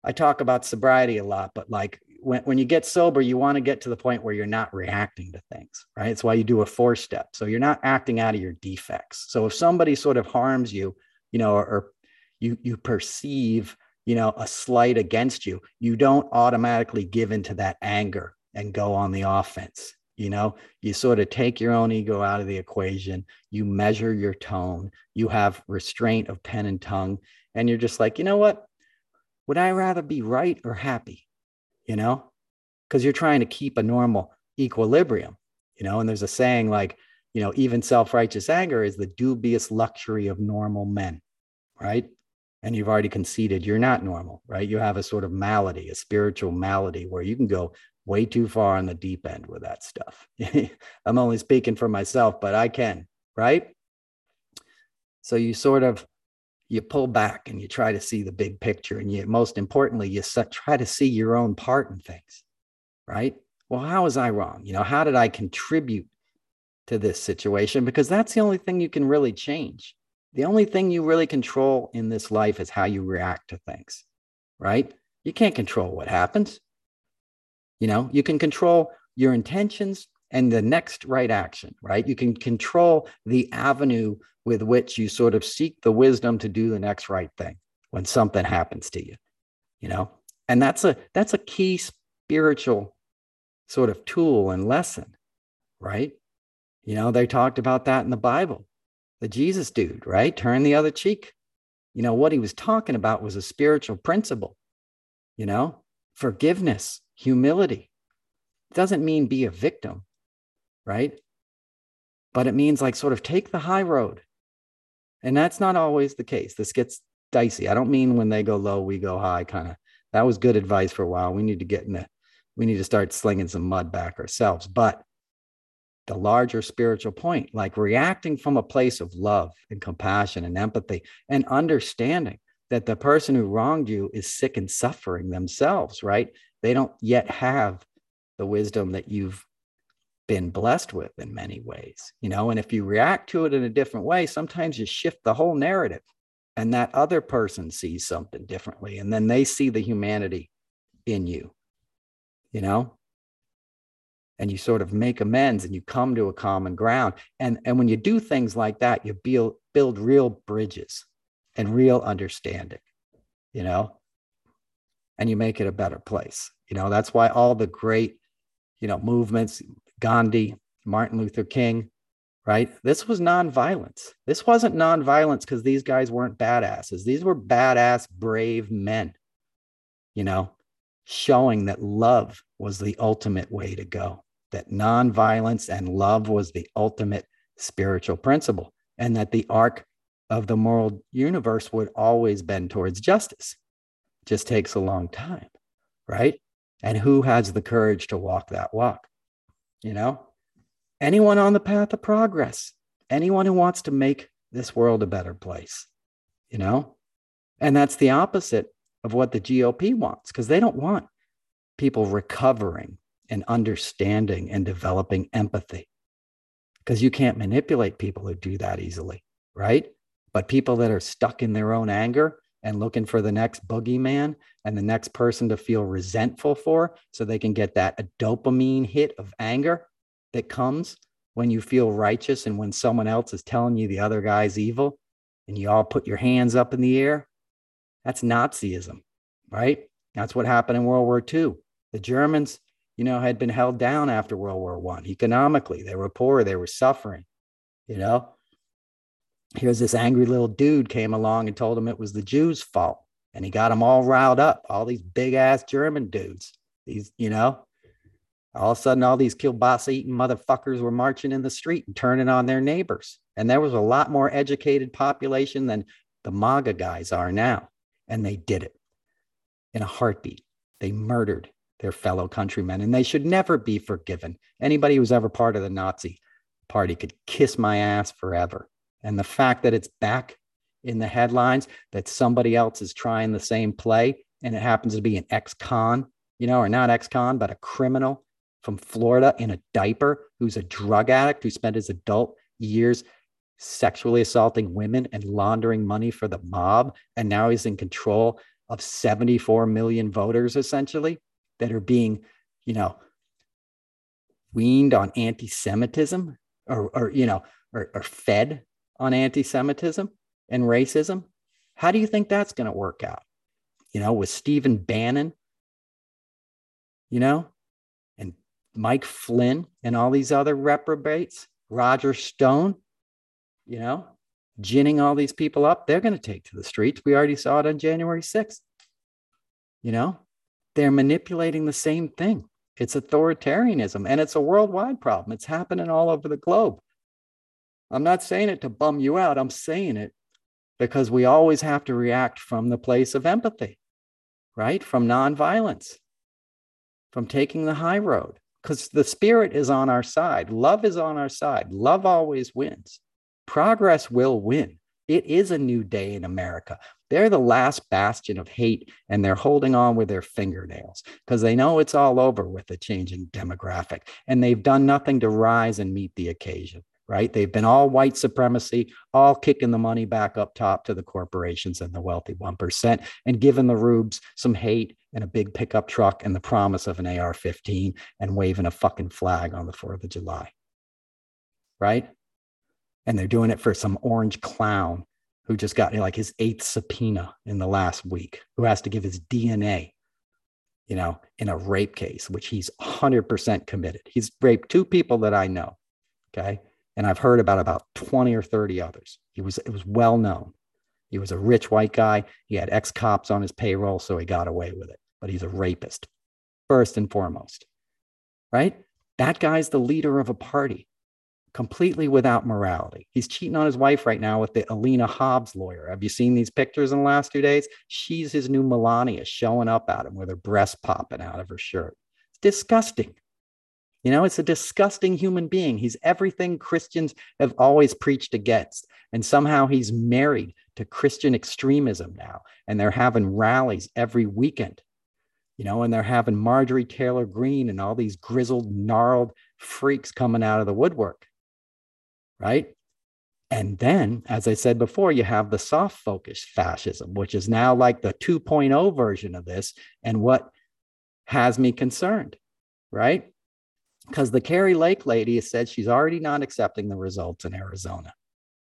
I talk about sobriety a lot, but like when, when you get sober, you want to get to the point where you're not reacting to things, right? It's why you do a four step. So you're not acting out of your defects. So if somebody sort of harms you, you know, or, or you, you perceive, you know, a slight against you, you don't automatically give into that anger and go on the offense you know you sort of take your own ego out of the equation you measure your tone you have restraint of pen and tongue and you're just like you know what? Would i rather be right or happy? You know? Because you're trying to keep a normal equilibrium you know? And there's a saying like you know even self-righteous anger is the dubious luxury of normal men right? And you've already conceded you're not normal right? You have a sort of malady a spiritual malady where you can go way too far on the deep end with that stuff. *laughs* I'm only speaking for myself, but I can, right? So you sort of you pull back and you try to see the big picture and you most importantly you try to see your own part in things, right? Well, how was I wrong? You know, how did I contribute to this situation because that's the only thing you can really change. The only thing you really control in this life is how you react to things, right? You can't control what happens. You know, you can control your intentions and the next right action, right? You can control the avenue with which you sort of seek the wisdom to do the next right thing when something happens to you, you know? And that's a that's a key spiritual sort of tool and lesson, right? You know, they talked about that in the Bible. The Jesus dude, right? Turn the other cheek. You know, what he was talking about was a spiritual principle, you know, forgiveness, humility. It doesn't mean be a victim, right? But it means like sort of take the high road. And that's not always the case. This gets dicey. I don't mean when they go low, we go high kind of. That was good advice for a while. We need to get in the, we need to start slinging some mud back ourselves. But the larger spiritual point, like reacting from a place of love and compassion and empathy and understanding that the person who wronged you is sick and suffering themselves, right? They don't yet have the wisdom that you've been blessed with in many ways, you know. And if you react to it in a different way, sometimes you shift the whole narrative, and that other person sees something differently, and then they see the humanity in you, you know. And you sort of make amends and you come to a common ground. And, and when you do things like that, you build, build real bridges and real understanding, you know and you make it a better place. You know, that's why all the great, you know, movements, Gandhi, Martin Luther King, right? This was nonviolence. This wasn't nonviolence because these guys weren't badasses. These were badass, brave men, you know, showing that love was the ultimate way to go, that nonviolence and love was the ultimate spiritual principle, and that the arc of the moral universe would always bend towards justice. Just takes a long time, right? And who has the courage to walk that walk? You know, anyone on the path of progress, anyone who wants to make this world a better place, you know? And that's the opposite of what the GOP wants because they don't want people recovering and understanding and developing empathy because you can't manipulate people who do that easily, right? But people that are stuck in their own anger and looking for the next boogeyman and the next person to feel resentful for so they can get that dopamine hit of anger that comes when you feel righteous and when someone else is telling you the other guy's evil and you all put your hands up in the air. That's Nazism, right? That's what happened in World War II. The Germans, you know, had been held down after World War One economically. They were poor, they were suffering, you know. Here's this angry little dude came along and told him it was the Jews' fault. And he got them all riled up, all these big ass German dudes. These, you know, all of a sudden, all these kielbasa eating motherfuckers were marching in the street and turning on their neighbors. And there was a lot more educated population than the MAGA guys are now. And they did it in a heartbeat. They murdered their fellow countrymen, and they should never be forgiven. Anybody who's ever part of the Nazi party could kiss my ass forever. And the fact that it's back in the headlines, that somebody else is trying the same play, and it happens to be an ex con, you know, or not ex con, but a criminal from Florida in a diaper who's a drug addict who spent his adult years sexually assaulting women and laundering money for the mob. And now he's in control of 74 million voters, essentially, that are being, you know, weaned on anti Semitism or, or, you know, or, or fed on anti Semitism and racism. How do you think that's going to work out? You know, with Stephen Bannon, you know, and Mike Flynn and all these other reprobates, Roger Stone, you know, ginning all these people up, they're going to take to the streets. We already saw it on January 6th. You know, they're manipulating the same thing. It's authoritarianism and it's a worldwide problem. It's happening all over the globe. I'm not saying it to bum you out. I'm saying it because we always have to react from the place of empathy, right? From nonviolence, from taking the high road because the spirit is on our side. Love is on our side. Love always wins. Progress will win. It is a new day in America. They're the last bastion of hate and they're holding on with their fingernails because they know it's all over with the changing demographic and they've done nothing to rise and meet the occasion right? They've been all white supremacy, all kicking the money back up top to the corporations and the wealthy 1%, and giving the rubes some hate and a big pickup truck and the promise of an AR 15 and waving a fucking flag on the 4th of July, right? And they're doing it for some orange clown who just got like his eighth subpoena in the last week, who has to give his DNA, you know, in a rape case, which he's 100% committed. He's raped two people that I know. Okay and I've heard about about 20 or 30 others. He was it was well known. He was a rich white guy. He had ex cops on his payroll, so he got away with it. But he's a rapist, first and foremost. Right? That guy's the leader of a party, completely without morality. He's cheating on his wife right now with the Alina Habba lawyer. Have you seen these pictures in the last two days? She's his new Melania showing up at him with her breast popping out of her shirt. It's disgusting. You know, it's a disgusting human being. He's everything Christians have always preached against. And somehow he's married to Christian extremism now. And they're having rallies every weekend, you know, and they're having Marjorie Taylor Greene and all these grizzled, gnarled freaks coming out of the woodwork. Right. And then, as I said before, you have the soft focus fascism, which is now like the 2.0 version of this. And what has me concerned, right? Because the Kari Lake lady said she's already not accepting the results in Arizona,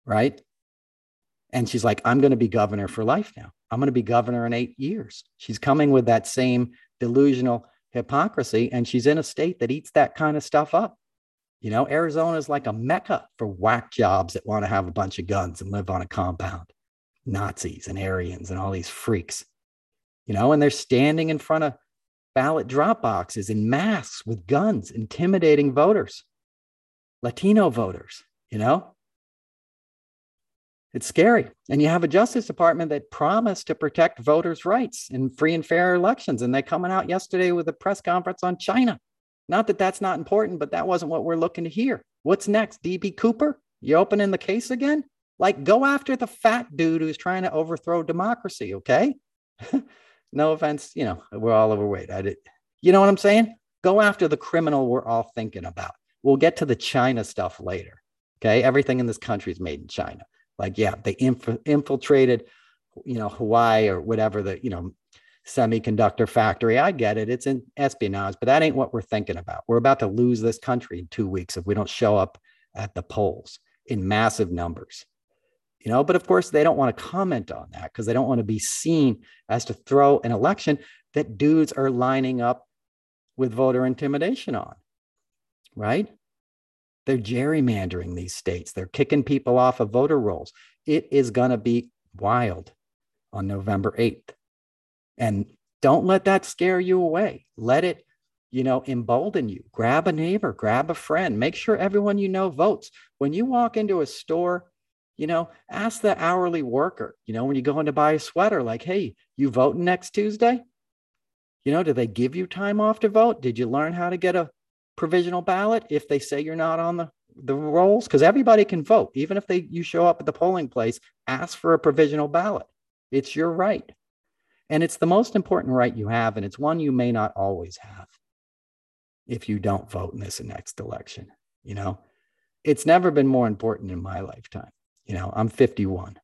right? And she's like, I'm going to be governor for life now. I'm going to be governor in eight years. She's coming with that same delusional hypocrisy, and she's in a state that eats that kind of stuff up. You know, Arizona is like a mecca for whack jobs that want to have a bunch of guns and live on a compound. Nazis and Aryans and all these freaks, you know, and they're standing in front of ballot drop boxes in masks with guns, intimidating voters, Latino voters, you know? It's scary. And you have a Justice Department that promised to protect voters' rights in free and fair elections. And they coming out yesterday with a press conference on China. Not that that's not important, but that wasn't what we're looking to hear. What's next? DB Cooper? You opening the case again? Like, go after the fat dude who's trying to overthrow democracy, okay? *laughs* no offense, you know, we're all overweight. I did, you know what I'm saying? Go after the criminal we're all thinking about. We'll get to the China stuff later. Okay. Everything in this country is made in China. Like, yeah, they inf- infiltrated, you know, Hawaii or whatever the, you know, semiconductor factory. I get it. It's in espionage, but that ain't what we're thinking about. We're about to lose this country in two weeks if we don't show up at the polls in massive numbers you know but of course they don't want to comment on that because they don't want to be seen as to throw an election that dudes are lining up with voter intimidation on right? They're gerrymandering these states. They're kicking people off of voter rolls. It is going to be wild on november 8th and don't let that scare you away. Let it you know embolden you. Grab a neighbor grab a friend. Make sure everyone you know votes. When you walk into a store you know, ask the hourly worker, you know, when you go in to buy a sweater, like, hey, you voting next Tuesday? You know, do they give you time off to vote? Did you learn how to get a provisional ballot if they say you're not on the, the rolls? Because everybody can vote. Even if they you show up at the polling place, ask for a provisional ballot. It's your right. And it's the most important right you have, and it's one you may not always have if you don't vote in this next election. You know, it's never been more important in my lifetime. You know, I'm 51.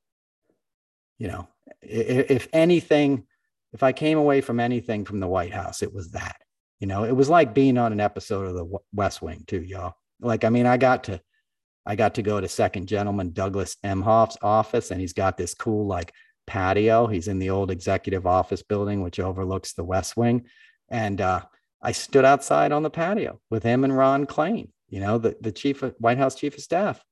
You know, if, anything, if I came away from anything from the White House, it was that. You know, it was like being on an episode of the West Wing too, y'all. Like, I mean, I got to, I got to go to Second Gentleman Douglas Emhoff's office, and he's got this cool like patio. He's in the old executive office building, which overlooks the West Wing, and uh, I stood outside on the patio with him and Ron Klain, you know, the the chief of White House chief of staff,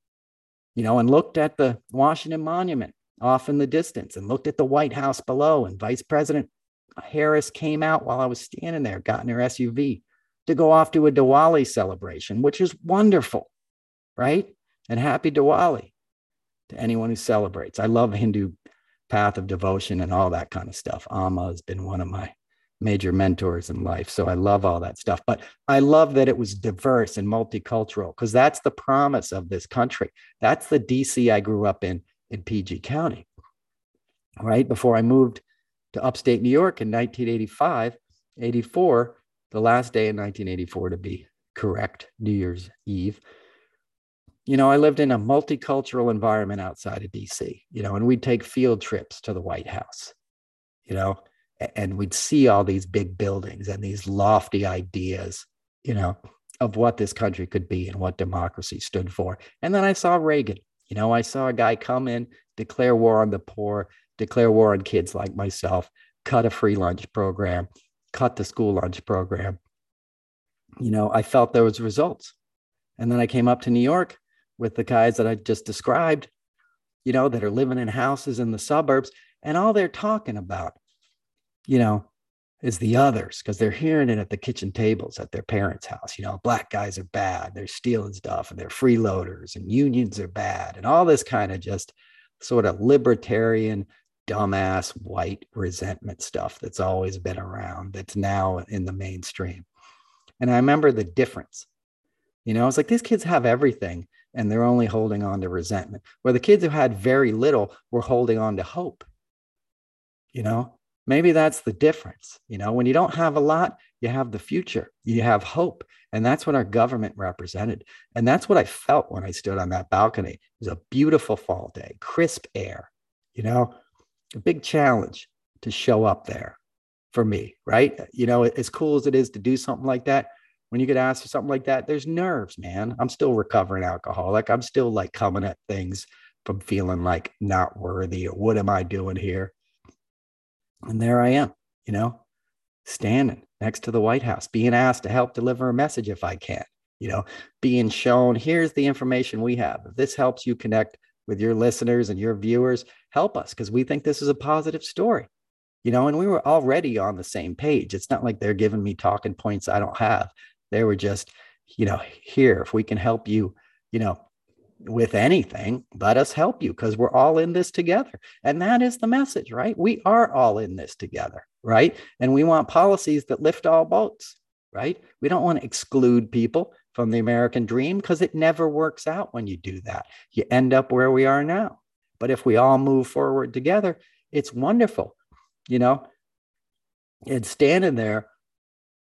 you know, and looked at the Washington Monument off in the distance and looked at the White House below. And Vice President Harris came out while I was standing there, got in her SUV to go off to a Diwali celebration, which is wonderful, right? And happy Diwali to anyone who celebrates. I love Hindu path of devotion and all that kind of stuff. Amma has been one of my major mentors in life. So I love all that stuff. But I love that it was diverse and multicultural because that's the promise of this country. That's the DC I grew up in in PG County. Right before I moved to upstate New York in 1985, 84, the last day in 1984 to be correct, New Year's Eve. You know, I lived in a multicultural environment outside of DC, you know, and we'd take field trips to the White House, you know, and we'd see all these big buildings and these lofty ideas, you know, of what this country could be and what democracy stood for. And then I saw Reagan. You know, I saw a guy come in, declare war on the poor, declare war on kids like myself, cut a free lunch program, cut the school lunch program. You know, I felt was results. And then I came up to New York with the guys that I just described, you know, that are living in houses in the suburbs, and all they're talking about you know, is the others because they're hearing it at the kitchen tables at their parents' house. You know, black guys are bad, they're stealing stuff, and they're freeloaders, and unions are bad, and all this kind of just sort of libertarian, dumbass white resentment stuff that's always been around that's now in the mainstream. And I remember the difference. You know, I was like these kids have everything and they're only holding on to resentment, where the kids who had very little were holding on to hope. You know, maybe that's the difference you know? When you don't have a lot you have the future you have hope. And that's what our government represented. And that's what i felt when i stood on that balcony. It was a beautiful fall day crisp air you know? A big challenge to show up there for me right? You know as cool as it is to do something like that when you get asked for something like that there's nerves man. I'm still recovering alcoholic. I'm still like coming at things from feeling like not worthy or what am i doing here and there I am, you know, standing next to the White House, being asked to help deliver a message if I can. you know, being shown here's the information we have. If this helps you connect with your listeners and your viewers, help us because we think this is a positive story, you know, and we were already on the same page. It's not like they're giving me talking points I don't have. They were just, you know, here, if we can help you, you know, with anything, let us help you because we're all in this together. And that is the message, right? We are all in this together, right? And we want policies that lift all boats, right? We don't want to exclude people from the American dream because it never works out when you do that. You end up where we are now. But if we all move forward together, it's wonderful. You know, and standing there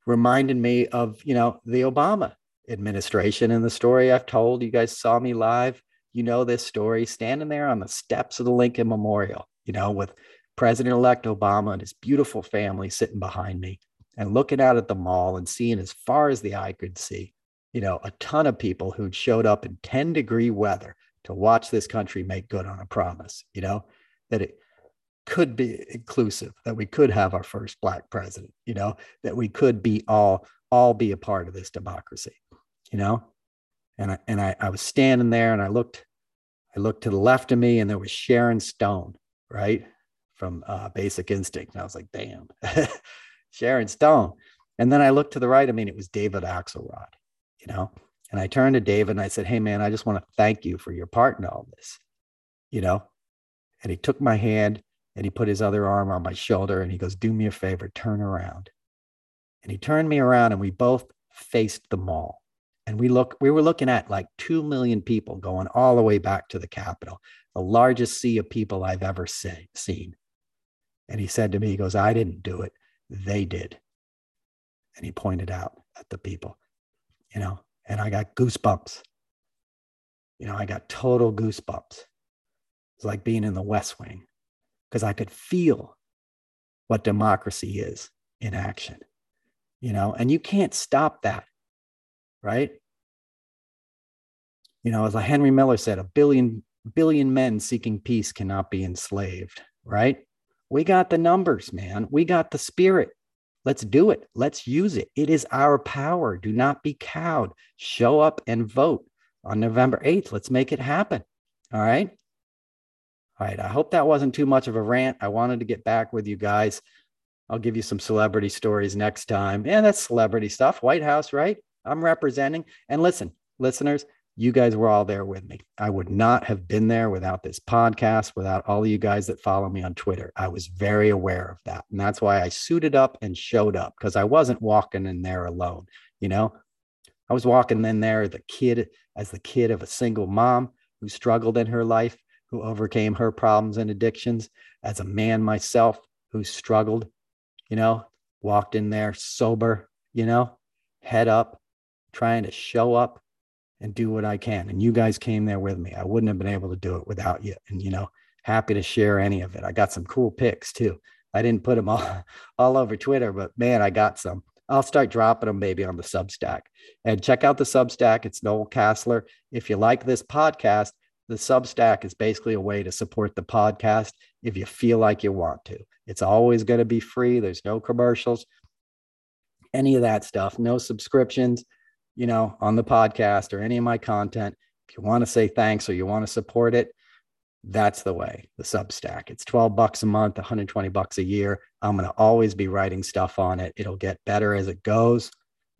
reminded me of, you know, the Obama administration and the story I've told. You guys saw me live. You know this story, standing there on the steps of the Lincoln Memorial, you know, with President elect Obama and his beautiful family sitting behind me and looking out at the mall and seeing as far as the eye could see, you know, a ton of people who'd showed up in 10 degree weather to watch this country make good on a promise, you know, that it could be inclusive, that we could have our first black president, you know, that we could be all all be a part of this democracy you know? And i and I, I was standing there and i looked i looked to the left of me and there was sharon stone right? From uh, basic instinct. And i was like damn. *laughs* Sharon stone. And then i looked to the right I mean, it was david axelrod you know? And i turned to david and i said hey man i just want to thank you for your part in all this you know? And he took my hand and he put his other arm on my shoulder and he goes do me a favor turn around. And he turned me around and we both faced the mall and we look we were looking at like 2 million people going all the way back to the capitol the largest sea of people i've ever say, seen. And he said to me he goes i didn't do it. They did. And he pointed out at the people you know and i got goosebumps. You know i got total goosebumps. It's like being in the west wing because i could feel what democracy is in action you know and you can't stop that right? You know, as Henry Miller said, a billion billion men seeking peace cannot be enslaved, right? We got the numbers, man. We got the spirit. Let's do it. Let's use it. It is our power. Do not be cowed. Show up and vote on November 8th. Let's make it happen. All right. All right. I hope that wasn't too much of a rant. I wanted to get back with you guys. I'll give you some celebrity stories next time. And that's celebrity stuff. White House, right? I'm representing. And listen, listeners, you guys were all there with me. I would not have been there without this podcast, without all of you guys that follow me on Twitter. I was very aware of that. And that's why I suited up and showed up because I wasn't walking in there alone. You know, I was walking in there the kid as the kid of a single mom who struggled in her life, who overcame her problems and addictions, as a man myself who struggled, you know, walked in there sober, you know, head up, trying to show up and do what I can. And you guys came there with me. I wouldn't have been able to do it without you. And, you know, happy to share any of it. I got some cool pics too. I didn't put them *laughs* all, all over Twitter, but man, I got some. I'll start dropping them maybe on the Substack. And check out the Substack. It's Noel Casler. If you like this podcast, the Substack is basically a way to support the podcast if you feel like you want to. It's always going to be free. There's no commercials, any of that stuff, no subscriptions you know, on the podcast or any of my content, if you want to say thanks or you want to support it, that's the way the substack. It's 12 bucks a month 120 bucks a year. I'm going to always be writing stuff on it. It'll get better as it goes.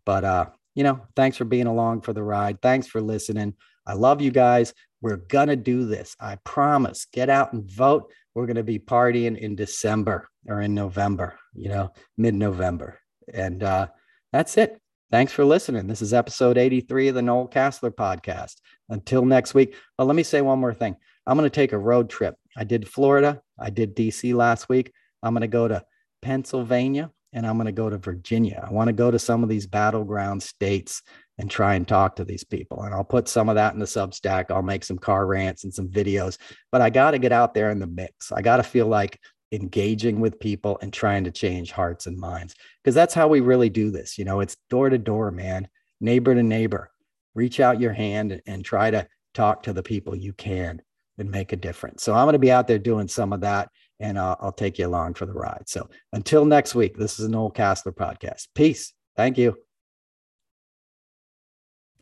But uh you know thanks for being along for the ride. Thanks for listening. I love you guys. We're going to do this. I promise. Get out and vote. We're going to be partying in december or in november you know mid-november. And uh that's it Thanks for listening. This is episode 83 of the Noel Casler podcast. Until next week. Well, let me say one more thing. I'm going to take a road trip. I did Florida, I did DC last week. I'm going to go to Pennsylvania and I'm going to go to Virginia. I want to go to some of these battleground states and try and talk to these people. And I'll put some of that in the Substack. I'll make some car rants and some videos, but I got to get out there in the mix. I got to feel like engaging with people and trying to change hearts and minds because that's how we really do this you know? It's door to door man neighbor to neighbor. Reach out your hand and try to talk to the people you can and make a difference. So i'm going to be out there doing some of that and uh, i'll take you along for the ride. So until next week this is a Noel Casler podcast. Peace. Thank you